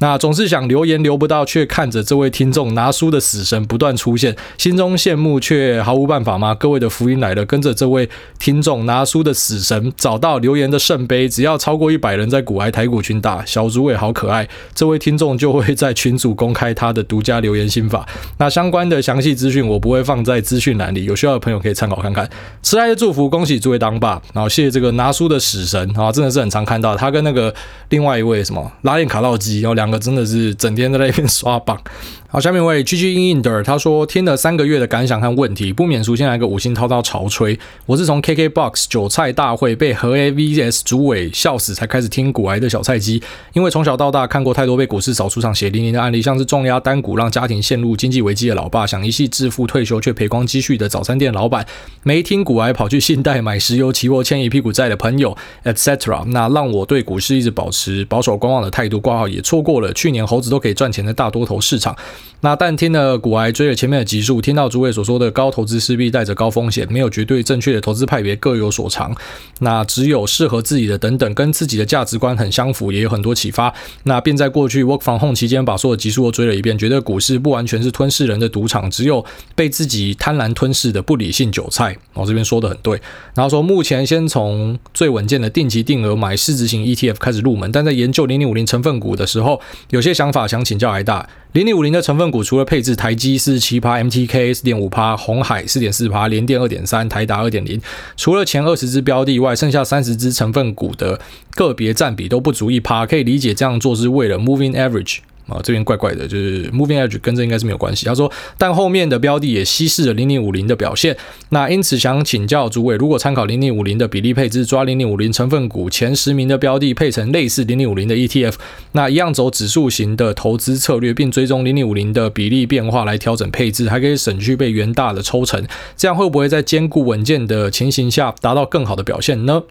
那总是想留言留不到，却看着这位听众拿书的死神不断出现，心中羡慕却毫无办法吗？各位的福音来了，跟着这位听众拿书的死神找到留言的圣杯，只要超过一百人在古埃台股群打小主委好可爱，这位听众就会在群组公开他的独家留言心法。那相关的详细资讯我不会放在资讯栏里，有需要的朋友可以参考看看。迟来的祝福，恭喜诸位当爸，然后谢谢这个拿书的死神啊，真的是很常看到他跟那个另外一位什么拉链卡道基，然后两。两个真的是整天在那边刷榜。好，下面一位 G G In In 的他说听了三个月的感想和问题，不免俗先来个五星滔滔潮吹。我是从 KK Box 韭菜大会被和 A VS 主委笑死才开始听股癌的小菜鸡，因为从小到大看过太多被股市扫出场血淋淋的案例，像是重压单股让家庭陷入经济危机的老爸，想一夕致富退休却赔光积蓄的早餐店老板，没听股癌跑去信贷买石油期货欠一屁股债的朋友，etc。那让我对股市一直保持保守观望的态度挂号，也错过了去年猴子都可以赚钱的大多头市场。那但听了股癌追了前面的集数，听到诸位所说的高投资势必带着高风险，没有绝对正确的投资派别，各有所长。那只有适合自己的等等，跟自己的价值观很相符，也有很多启发。那便在过去 work from home 期间，把所有集数都追了一遍，觉得股市不完全是吞噬人的赌场，只有被自己贪婪吞噬的不理性韭菜。我这边说的很对。然后说目前先从最稳健的定期定额买市值型 ETF 开始入门，但在研究零零五零成分股的时候，有些想法想请教台大。零零五零的成分股除了配置台积四十七趴、MTK 四点五趴、红海四点四趴、联电二点三、台达二点零，除了前二十只标的外，剩下三十只成分股的个别占比都不足一趴，可以理解这样做是为了 moving average。啊，这边怪怪的，就是 moving edge 跟这应该是没有关系。他说，但后面的标的也稀释了零零五零的表现。那因此想请教诸位，如果参考零零五零的比例配置，抓零零五零成分股前十名的标的配成类似零零五零的 ETF，那一样走指数型的投资策略，并追踪零零五零的比例变化来调整配置，还可以省去被元大的抽成，这样会不会在兼顾稳健的情形下达到更好的表现呢？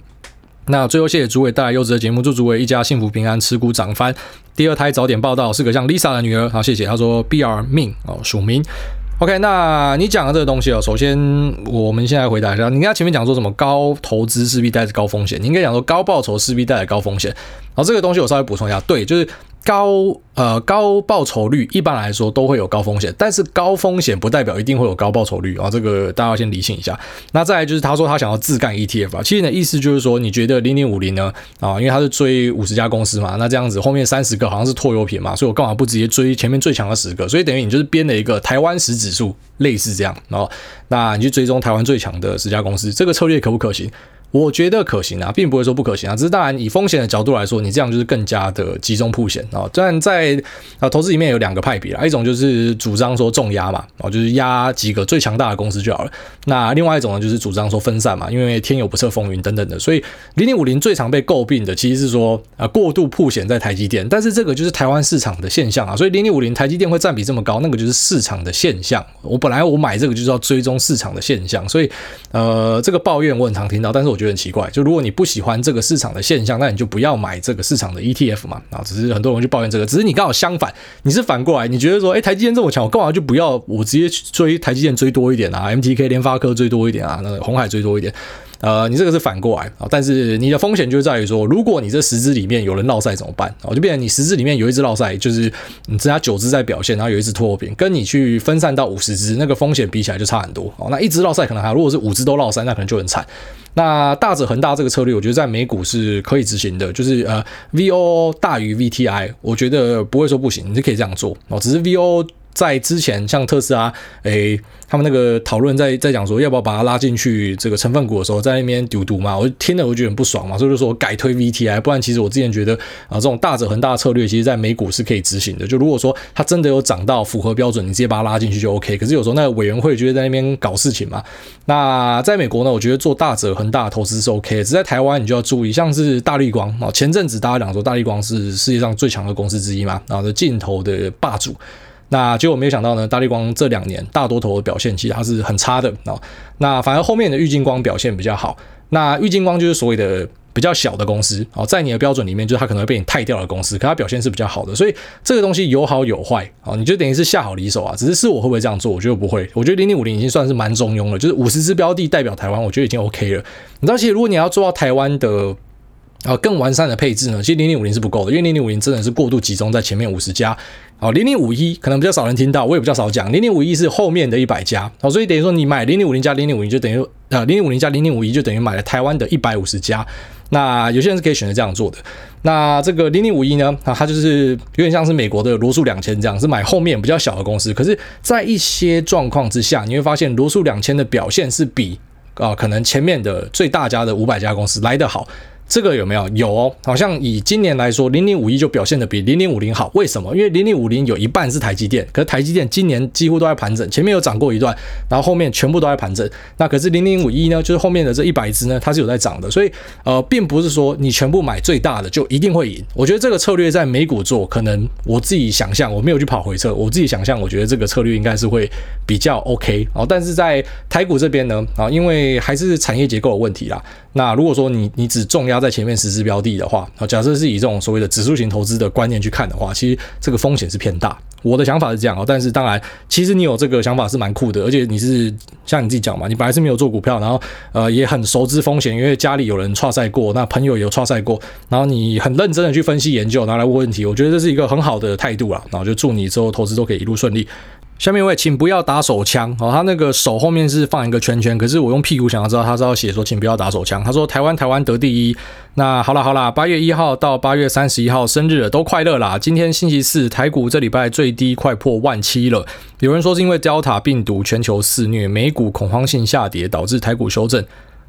那最后谢谢诸位带来优质的节目，祝诸位一家幸福平安，持股涨翻，第二胎早点报道，是个像 Lisa 的女儿。好，谢谢。他说 BR 命哦，署名。OK，那你讲的这个东西哦，首先我们先来回答一下，你刚才前面讲说什么高投资势必带着高风险，你应该讲说高报酬势必带来高风险。然后，这个东西我稍微补充一下，对，就是。高呃高报酬率一般来说都会有高风险，但是高风险不代表一定会有高报酬率啊，这个大家要先理清一下。那再来就是他说他想要自干 ETF 啊，其实你的意思就是说你觉得零零五零呢啊，因为他是追五十家公司嘛，那这样子后面三十个好像是拖油瓶嘛，所以我干嘛不直接追前面最强的十个？所以等于你就是编了一个台湾十指数，类似这样，然后那你去追踪台湾最强的十家公司，这个策略可不可行？我觉得可行啊，并不会说不可行啊，只是当然以风险的角度来说，你这样就是更加的集中曝险啊。但在啊投资里面有两个派别啦，一种就是主张说重压嘛，哦就是压几个最强大的公司就好了。那另外一种呢，就是主张说分散嘛，因为天有不测风云等等的。所以零零五零最常被诟病的其实是说啊过度铺险在台积电，但是这个就是台湾市场的现象啊。所以零零五零台积电会占比这么高，那个就是市场的现象。我本来我买这个就是要追踪市场的现象，所以呃这个抱怨我很常听到，但是我。觉得很奇怪，就如果你不喜欢这个市场的现象，那你就不要买这个市场的 ETF 嘛。啊，只是很多人去抱怨这个，只是你刚好相反，你是反过来，你觉得说，哎，台积电这么强，我干嘛就不要我直接去追台积电追多一点啊？MTK 联发科追多一点啊？那个红海追多一点？呃，你这个是反过来啊，但是你的风险就在于说，如果你这十只里面有人落赛怎么办？哦，就变成你十只里面有一只落赛，就是你剩下九只在表现，然后有一只拖后边，跟你去分散到五十只，那个风险比起来就差很多。哦，那一只落赛可能还，如果是五只都落赛，那可能就很惨。那大者恒大这个策略，我觉得在美股是可以执行的，就是呃，VO 大于 VTI，我觉得不会说不行，你就可以这样做哦，只是 VO。在之前，像特斯拉，诶，他们那个讨论在在讲说要不要把它拉进去这个成分股的时候，在那边丢毒嘛，我就听了我就觉得很不爽嘛，所以就说改推 VTI，不然其实我之前觉得啊，这种大者恒大的策略，其实在美股是可以执行的。就如果说它真的有涨到符合标准，你直接把它拉进去就 OK。可是有时候那个委员会就会在那边搞事情嘛。那在美国呢，我觉得做大者恒大的投资是 OK。只在台湾你就要注意，像是大立光啊，前阵子大家讲说大立光是世界上最强的公司之一嘛，然后的镜头的霸主。那结果没有想到呢，大立光这两年大多头的表现其实它是很差的啊。那反而后面的玉晶光表现比较好。那玉晶光就是所谓的比较小的公司啊，在你的标准里面，就是它可能会被你汰掉的公司，可它表现是比较好的。所以这个东西有好有坏啊，你就等于是下好离手啊。只是是我会不会这样做？我觉得不会。我觉得零零五零已经算是蛮中庸了，就是五十只标的代表台湾，我觉得已经 OK 了。你知道，其实如果你要做到台湾的。啊，更完善的配置呢？其实零零五零是不够的，因为零零五零真的是过度集中在前面五十家。好，零零五一可能比较少人听到，我也比较少讲。零零五一是后面的一百家。好，所以等于说你买零零五零加零零五一就等于呃零零五零加零零五一就等于买了台湾的一百五十家。那有些人是可以选择这样做的。那这个零零五一呢？啊，它就是有点像是美国的罗素两千这样，是买后面比较小的公司。可是，在一些状况之下，你会发现罗素两千的表现是比啊可能前面的最大家的五百家公司来得好。这个有没有？有哦，好像以今年来说，零零五一就表现得比零零五零好。为什么？因为零零五零有一半是台积电，可是台积电今年几乎都在盘整，前面有涨过一段，然后后面全部都在盘整。那可是零零五一呢，就是后面的这一百只呢，它是有在涨的。所以呃，并不是说你全部买最大的就一定会赢。我觉得这个策略在美股做，可能我自己想象，我没有去跑回撤，我自己想象，我觉得这个策略应该是会比较 OK 哦。但是在台股这边呢，啊，因为还是产业结构的问题啦。那如果说你你只重压在前面十只标的的话，啊，假设是以这种所谓的指数型投资的观念去看的话，其实这个风险是偏大。我的想法是这样哦，但是当然，其实你有这个想法是蛮酷的，而且你是像你自己讲嘛，你本来是没有做股票，然后呃也很熟知风险，因为家里有人挫赛过，那朋友也有挫赛过，然后你很认真的去分析研究，拿来问问题，我觉得这是一个很好的态度啦。然后就祝你之后投资都可以一路顺利。下面一位，请不要打手枪哦。他那个手后面是放一个圈圈，可是我用屁股想要知道，他是要写说，请不要打手枪。他说台湾台湾得第一。那好啦好啦，八月一号到八月三十一号生日了，都快乐啦。今天星期四，台股这礼拜最低快破万七了。有人说是因为 Delta 病毒全球肆虐，美股恐慌性下跌，导致台股修正。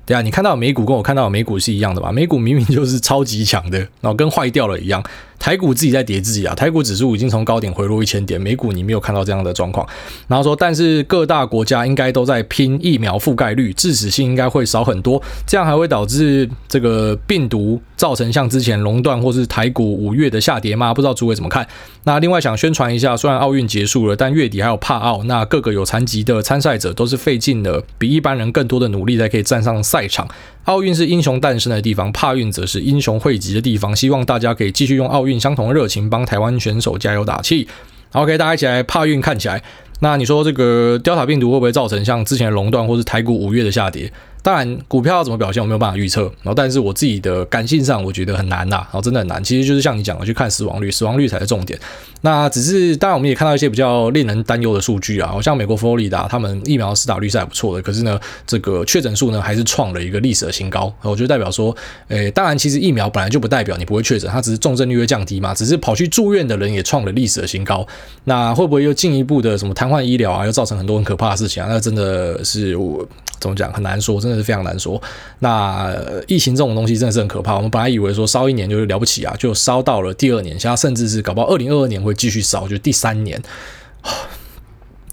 对啊，你看到美股跟我看到美股是一样的吧？美股明明就是超级强的，然后跟坏掉了一样。台股自己在跌自己啊，台股指数已经从高点回落一千点，美股你没有看到这样的状况。然后说，但是各大国家应该都在拼疫苗覆盖率，致死性应该会少很多，这样还会导致这个病毒造成像之前熔断或是台股五月的下跌吗？不知道诸位怎么看？那另外想宣传一下，虽然奥运结束了，但月底还有帕奥，那各个有残疾的参赛者都是费尽了比一般人更多的努力才可以站上赛场。奥运是英雄诞生的地方，帕运则是英雄汇集的地方。希望大家可以继续用奥运相同的热情帮台湾选手加油打气。OK，大家一起来帕运看起来。那你说这个 Delta 病毒会不会造成像之前的垄断或是台股五月的下跌？当然，股票要怎么表现，我没有办法预测。然后，但是我自己的感性上，我觉得很难呐。然后，真的很难。其实就是像你讲的，去看死亡率，死亡率才是重点。那只是，当然，我们也看到一些比较令人担忧的数据啊。好像美国佛罗里达，他们疫苗施打率是还不错的，可是呢，这个确诊数呢，还是创了一个历史的新高。我觉得代表说，诶，当然，其实疫苗本来就不代表你不会确诊，它只是重症率会降低嘛。只是跑去住院的人也创了历史的新高。那会不会又进一步的什么瘫痪医疗啊，又造成很多很可怕的事情啊？那真的是我。怎么讲很难说，真真的是非常难说。那疫情这种东西真的是很可怕。我们本来以为说烧一年就是了不起啊，就烧到了第二年，现在甚至是搞不好二零二二年会继续烧，就第三年，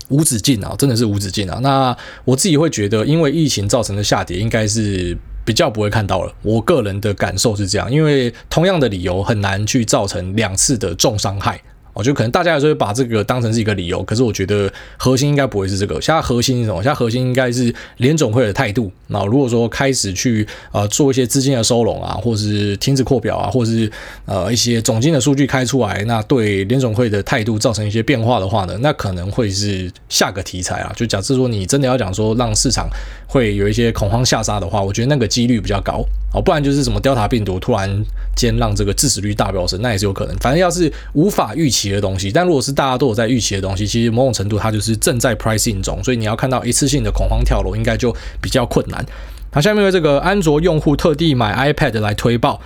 无止境啊，真的是无止境啊。那我自己会觉得，因为疫情造成的下跌，应该是比较不会看到了。我个人的感受是这样，因为同样的理由很难去造成两次的重伤害。我觉得可能大家有时候会把这个当成是一个理由，可是我觉得核心应该不会是这个。现在核心是什么？现在核心应该是联总会的态度。那如果说开始去呃做一些资金的收拢啊，或是停止扩表啊，或是呃一些总经的数据开出来，那对联总会的态度造成一些变化的话呢，那可能会是下个题材啊。就假设说你真的要讲说让市场会有一些恐慌下杀的话，我觉得那个几率比较高。哦，不然就是什么雕塔病毒突然间让这个致死率大飙升，那也是有可能。反正要是无法预期的东西，但如果是大家都有在预期的东西，其实某种程度它就是正在 pricing 中，所以你要看到一次性的恐慌跳楼，应该就比较困难。好，下面为这个安卓用户特地买 iPad 来推爆，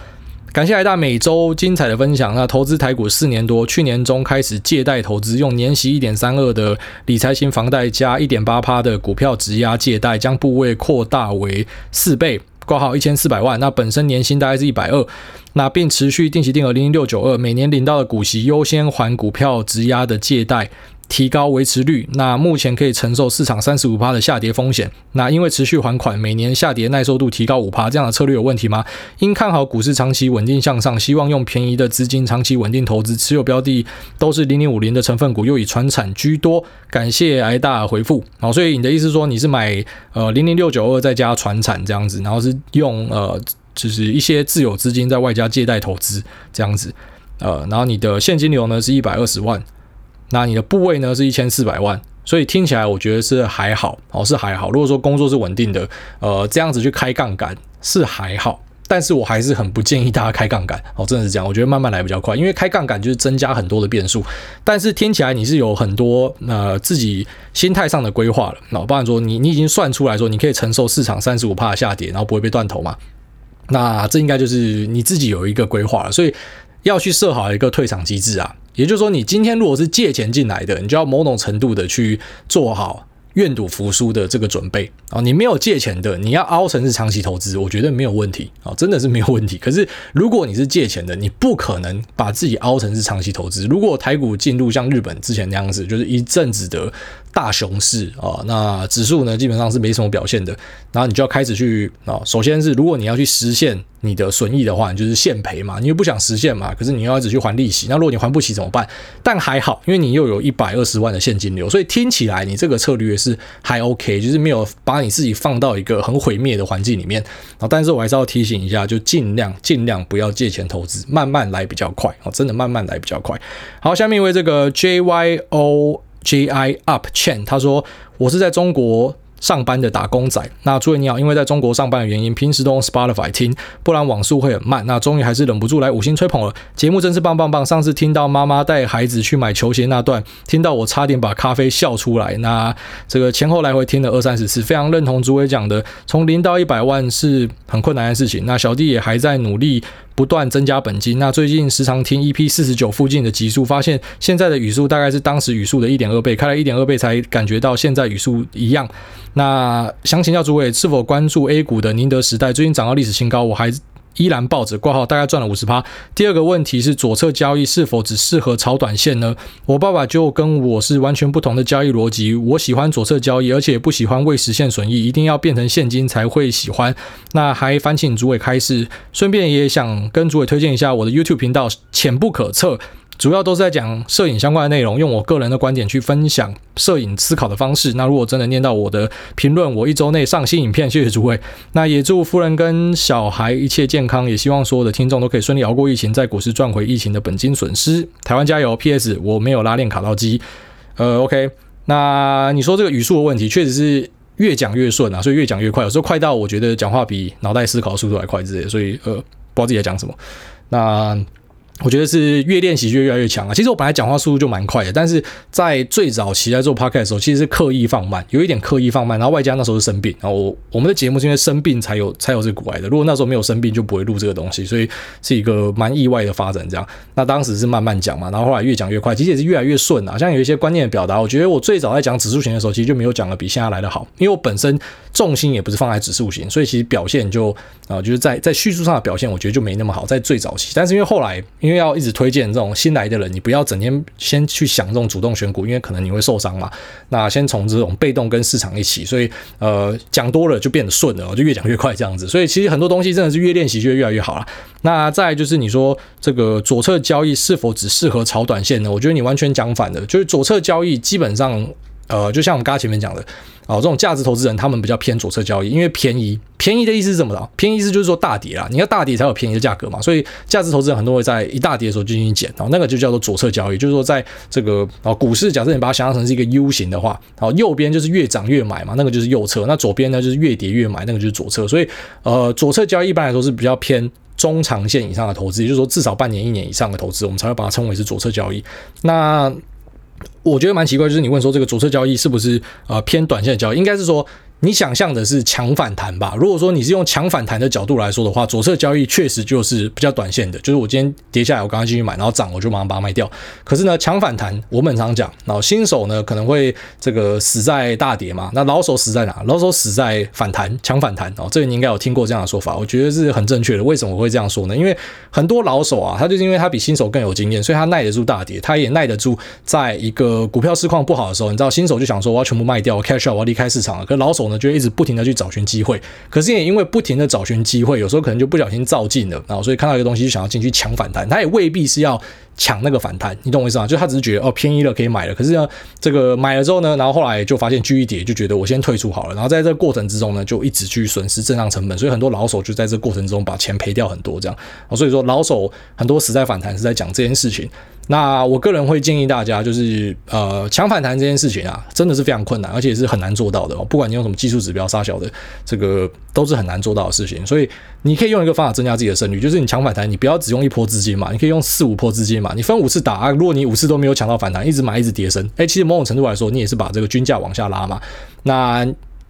感谢来大每周精彩的分享。那投资台股四年多，去年中开始借贷投资，用年息一点三二的理财型房贷加一点八趴的股票质押借贷，将部位扩大为四倍。挂号一千四百万，那本身年薪大概是一百二，那并持续定期定额零零六九二，每年领到的股息优先还股票质押的借贷。提高维持率，那目前可以承受市场三十五趴的下跌风险。那因为持续还款，每年下跌耐受度提高五趴，这样的策略有问题吗？因看好股市长期稳定向上，希望用便宜的资金长期稳定投资，持有标的都是零零五零的成分股，又以传产居多。感谢挨大回复。好，所以你的意思说你是买呃零零六九二再加传产这样子，然后是用呃就是一些自有资金在外加借贷投资这样子，呃，然后你的现金流呢是一百二十万。那你的部位呢是一千四百万，所以听起来我觉得是还好哦，是还好。如果说工作是稳定的，呃，这样子去开杠杆是还好，但是我还是很不建议大家开杠杆哦，真的是这样。我觉得慢慢来比较快，因为开杠杆就是增加很多的变数。但是听起来你是有很多呃自己心态上的规划了，那不然说你你已经算出来说你可以承受市场三十五趴的下跌，然后不会被断头嘛？那这应该就是你自己有一个规划了，所以要去设好一个退场机制啊。也就是说，你今天如果是借钱进来的，你就要某种程度的去做好愿赌服输的这个准备啊，你没有借钱的，你要凹成是长期投资，我觉得没有问题啊，真的是没有问题。可是如果你是借钱的，你不可能把自己凹成是长期投资。如果台股进入像日本之前那样子，就是一阵子的。大熊市啊，那指数呢基本上是没什么表现的，然后你就要开始去啊，首先是如果你要去实现你的损益的话，你就是现赔嘛，你又不想实现嘛，可是你又要一直去还利息，那如果你还不起怎么办？但还好，因为你又有一百二十万的现金流，所以听起来你这个策略是还 OK，就是没有把你自己放到一个很毁灭的环境里面啊。但是我还是要提醒一下，就尽量尽量不要借钱投资，慢慢来比较快啊，真的慢慢来比较快。好，下面一位这个 JYO。J I Up Chen，他说：“我是在中国上班的打工仔。那诸位你好，因为在中国上班的原因，平时都用 Spotify 听，不然网速会很慢。那终于还是忍不住来五星吹捧了，节目真是棒棒棒。上次听到妈妈带孩子去买球鞋那段，听到我差点把咖啡笑出来。那这个前后来回听了二三十次，非常认同诸位讲的，从零到一百万是很困难的事情。那小弟也还在努力。”不断增加本金。那最近时常听 EP 四十九附近的集数，发现现在的语速大概是当时语速的一点二倍，开了一点二倍才感觉到现在语速一样。那想请教诸位，是否关注 A 股的宁德时代最近涨到历史新高？我还。依然抱着挂号，大概赚了五十趴。第二个问题是左侧交易是否只适合炒短线呢？我爸爸就跟我是完全不同的交易逻辑。我喜欢左侧交易，而且不喜欢未实现损益，一定要变成现金才会喜欢。那还烦请主委开示，顺便也想跟主委推荐一下我的 YouTube 频道，浅不可测。主要都是在讲摄影相关的内容，用我个人的观点去分享摄影思考的方式。那如果真的念到我的评论，我一周内上新影片，谢谢诸位。那也祝夫人跟小孩一切健康，也希望所有的听众都可以顺利熬过疫情，在股市赚回疫情的本金损失。台湾加油！P.S. 我没有拉链卡到机。呃，OK，那你说这个语速的问题，确实是越讲越顺啊，所以越讲越快，有时候快到我觉得讲话比脑袋思考的速度还快之类的，所以呃，不知道自己在讲什么。那。我觉得是越练习就越来越强啊！其实我本来讲话速度就蛮快的，但是在最早期在做 podcast 的时候，其实是刻意放慢，有一点刻意放慢，然后外加那时候是生病，然后我我们的节目是因为生病才有才有这个股来的，如果那时候没有生病，就不会录这个东西，所以是一个蛮意外的发展。这样，那当时是慢慢讲嘛，然后后来越讲越快，其实也是越来越顺啊。像有一些观念的表达，我觉得我最早在讲指数型的时候，其实就没有讲的比现在来的好，因为我本身重心也不是放在指数型，所以其实表现就啊，就是在在叙述上的表现，我觉得就没那么好，在最早期。但是因为后来，因为要一直推荐。这种新来的人，你不要整天先去想这种主动选股，因为可能你会受伤嘛。那先从这种被动跟市场一起，所以呃讲多了就变得顺了，就越讲越快这样子。所以其实很多东西真的是越练习就越来越好了。那再就是你说这个左侧交易是否只适合炒短线呢？我觉得你完全讲反了，就是左侧交易基本上呃就像我们刚才前面讲的。哦，这种价值投资人他们比较偏左侧交易，因为便宜。便宜的意思是什么呢？便宜意思就是说大跌啦，你要大跌才有便宜的价格嘛。所以价值投资人很多会在一大跌的时候进行减，然后那个就叫做左侧交易，就是说在这个哦股市，假设你把它想象成是一个 U 型的话，然后右边就是越涨越买嘛，那个就是右侧；那左边呢就是越跌越买，那个就是左侧。所以呃，左侧交易一般来说是比较偏中长线以上的投资，也就是说至少半年、一年以上的投资，我们才会把它称为是左侧交易。那我觉得蛮奇怪，就是你问说这个左侧交易是不是呃偏短线的交易，应该是说。你想象的是强反弹吧？如果说你是用强反弹的角度来说的话，左侧交易确实就是比较短线的，就是我今天跌下来，我刚刚进去买，然后涨我就马上把它卖掉。可是呢，强反弹我们常讲，然后新手呢可能会这个死在大跌嘛，那老手死在哪？老手死在反弹，强反弹哦。这个你应该有听过这样的说法，我觉得是很正确的。为什么我会这样说呢？因为很多老手啊，他就是因为他比新手更有经验，所以他耐得住大跌，他也耐得住在一个股票市况不好的时候，你知道新手就想说我要全部卖掉，我 cash out，我要离开市场了。可是老手呢就一直不停的去找寻机会，可是也因为不停的找寻机会，有时候可能就不小心造进了，然后所以看到一个东西就想要进去抢反弹，他也未必是要抢那个反弹，你懂我意思吗？就他只是觉得哦便宜了可以买了，可是呢这个买了之后呢，然后后来就发现继续跌，就觉得我先退出好了，然后在这个过程之中呢，就一直去损失震荡成本，所以很多老手就在这个过程中把钱赔掉很多这样，所以说老手很多死在反弹是在讲这件事情。那我个人会建议大家，就是呃，抢反弹这件事情啊，真的是非常困难，而且是很难做到的哦。不管你用什么技术指标杀小的，这个都是很难做到的事情。所以你可以用一个方法增加自己的胜率，就是你抢反弹，你不要只用一波资金嘛，你可以用四五波资金嘛，你分五次打啊。如果你五次都没有抢到反弹，一直买一直跌升，诶，其实某种程度来说，你也是把这个均价往下拉嘛。那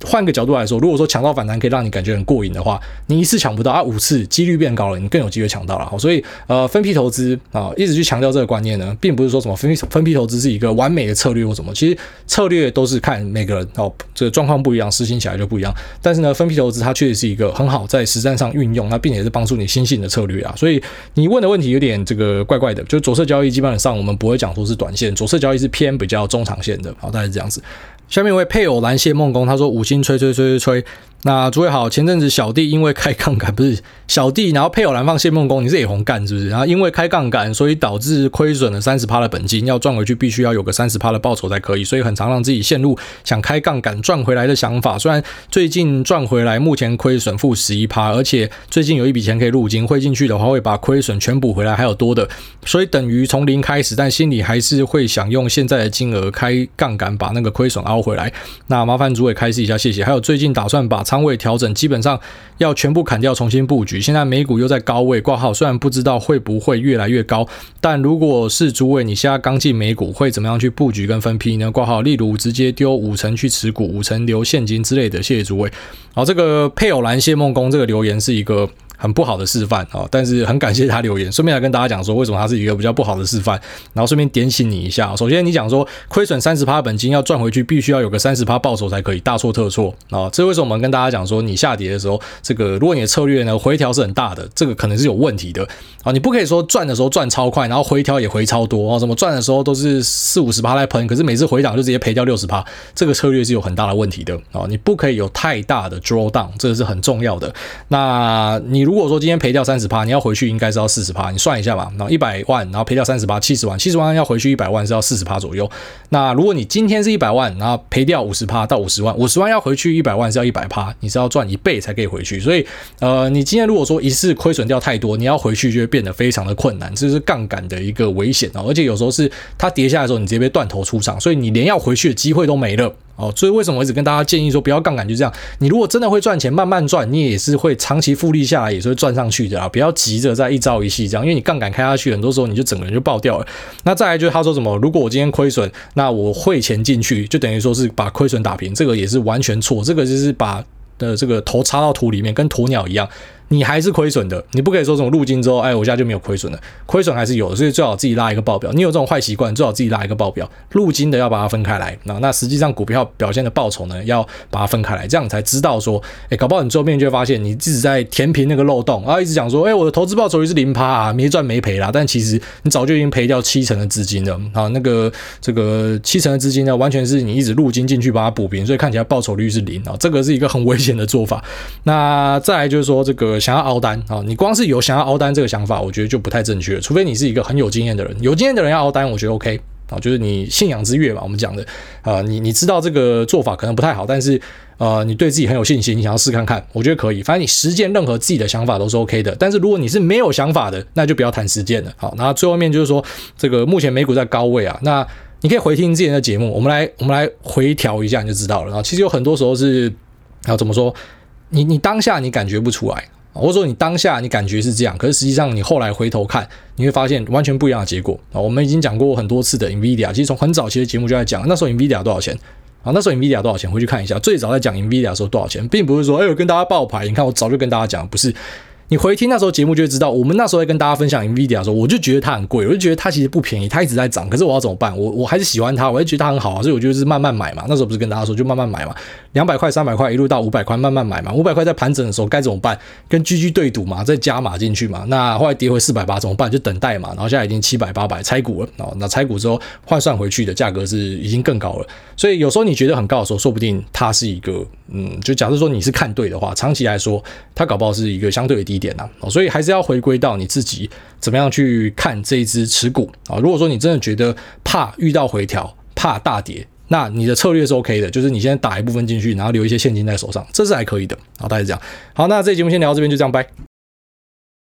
换个角度来说，如果说抢到反弹可以让你感觉很过瘾的话，你一次抢不到啊，五次几率变高了，你更有机会抢到了。所以呃，分批投资啊，一直去强调这个观念呢，并不是说什么分批分批投资是一个完美的策略或什么，其实策略都是看每个人哦，这个状况不一样，实行起来就不一样。但是呢，分批投资它确实是一个很好在实战上运用，那并且是帮助你心性的策略啊。所以你问的问题有点这个怪怪的，就左侧交易基本上我们不会讲说是短线，左侧交易是偏比较中长线的，好，大概是这样子。下面一位配偶蓝蟹梦工，他说五星吹吹吹吹吹。那诸位好，前阵子小弟因为开杠杆，不是小弟，然后配偶栏放谢梦工，你是也红干是不是？然后因为开杠杆，所以导致亏损了三十趴的本金，要赚回去必须要有个三十趴的报酬才可以，所以很常让自己陷入想开杠杆赚回来的想法。虽然最近赚回来，目前亏损负十一趴，而且最近有一笔钱可以入金汇进去的话，会把亏损全补回来，还有多的，所以等于从零开始，但心里还是会想用现在的金额开杠杆把那个亏损凹回来。那麻烦诸位开示一下，谢谢。还有最近打算把仓位调整，基本上要全部砍掉，重新布局。现在美股又在高位挂号，虽然不知道会不会越来越高，但如果是诸位，你现在刚进美股，会怎么样去布局跟分批呢？挂号，例如直接丢五成去持股，五成留现金之类的。谢谢诸位。好，这个配偶栏谢梦工这个留言是一个。很不好的示范啊，但是很感谢他留言，顺便来跟大家讲说为什么他是一个比较不好的示范，然后顺便点醒你一下。首先你讲说亏损三十趴本金要赚回去，必须要有个三十趴报酬才可以，大错特错啊！这为什么我们跟大家讲说你下跌的时候，这个如果你的策略呢回调是很大的，这个可能是有问题的啊！你不可以说赚的时候赚超快，然后回调也回超多啊！什么赚的时候都是四五十趴来喷，可是每次回档就直接赔掉六十趴，这个策略是有很大的问题的啊！你不可以有太大的 draw down，这个是很重要的。那你如果说今天赔掉，三十趴，你要回去应该是要四十趴，你算一下吧。然后一百万，然后赔掉三十趴，七十万，七十万要回去一百万是要四十趴左右。那如果你今天是一百万，然后赔掉五十趴到五十万，五十万要回去一百万是要一百趴，你是要赚一倍才可以回去。所以，呃，你今天如果说一次亏损掉太多，你要回去就会变得非常的困难，这是杠杆的一个危险哦。而且有时候是它跌下来的时候，你直接被断头出场，所以你连要回去的机会都没了。哦，所以为什么我一直跟大家建议说不要杠杆，就这样。你如果真的会赚钱，慢慢赚，你也是会长期复利下来，所以赚上去的啊！不要急着在一朝一夕这样，因为你杠杆开下去，很多时候你就整个人就爆掉了。那再来就是他说什么，如果我今天亏损，那我汇钱进去，就等于说是把亏损打平，这个也是完全错，这个就是把的这个头插到土里面，跟鸵鸟一样。你还是亏损的，你不可以说这种入金之后，哎，我现在就没有亏损了，亏损还是有的，所以最好自己拉一个报表。你有这种坏习惯，最好自己拉一个报表，入金的要把它分开来。那那实际上股票表现的报酬呢，要把它分开来，这样你才知道说，哎，搞不好你最后面就会发现你自己在填平那个漏洞，然后一直讲说，哎，我的投资报酬率是零趴啊，没赚没赔啦，但其实你早就已经赔掉七成的资金了啊，那个这个七成的资金呢，完全是你一直入金进去把它补平，所以看起来报酬率是零啊，这个是一个很危险的做法。那再来就是说，这个想要凹单啊。你光是有想要凹单这个想法，我觉得就不太正确。除非你是一个很有经验的人，有经验的人要凹单，我觉得 OK 啊，就是你信仰之跃嘛，我们讲的啊，你你知道这个做法可能不太好，但是呃，你对自己很有信心，你想要试看看，我觉得可以。反正你实践任何自己的想法都是 OK 的。但是如果你是没有想法的，那就不要谈实践了。好，那最后面就是说，这个目前美股在高位啊，那你可以回听之前的节目，我们来我们来回调一下，你就知道了。啊，其实有很多时候是要怎么说，你你当下你感觉不出来。或者说你当下你感觉是这样，可是实际上你后来回头看，你会发现完全不一样的结果啊！我们已经讲过很多次的 NVIDIA，其实从很早期的节目就在讲，那时候 NVIDIA 多少钱啊？那时候 NVIDIA 多少钱？回去看一下，最早在讲 NVIDIA 的时候多少钱，并不是说哎，我跟大家爆牌，你看我早就跟大家讲，不是。你回听那时候节目就会知道，我们那时候在跟大家分享 NVIDIA 的时候，我就觉得它很贵，我就觉得它其实不便宜，它一直在涨，可是我要怎么办？我我还是喜欢它，我就觉得它很好啊，所以我就是慢慢买嘛。那时候不是跟大家说就慢慢买嘛，两百块、三百块一路到五百块，慢慢买嘛。五百块在盘整的时候该怎么办？跟 GG 对赌嘛，再加码进去嘛。那后来跌回四百八怎么办？就等待嘛。然后现在已经七百、八百拆股了，哦，那拆股之后换算回去的价格是已经更高了。所以有时候你觉得很高的时候，说不定它是一个，嗯，就假设说你是看对的话，长期来说它搞不好是一个相对的低点呐。所以还。是要回归到你自己怎么样去看这一只持股啊？如果说你真的觉得怕遇到回调，怕大跌，那你的策略是 OK 的，就是你先打一部分进去，然后留一些现金在手上，这是还可以的。好，大家这样。好，那这节目先聊到这边，就这样，拜。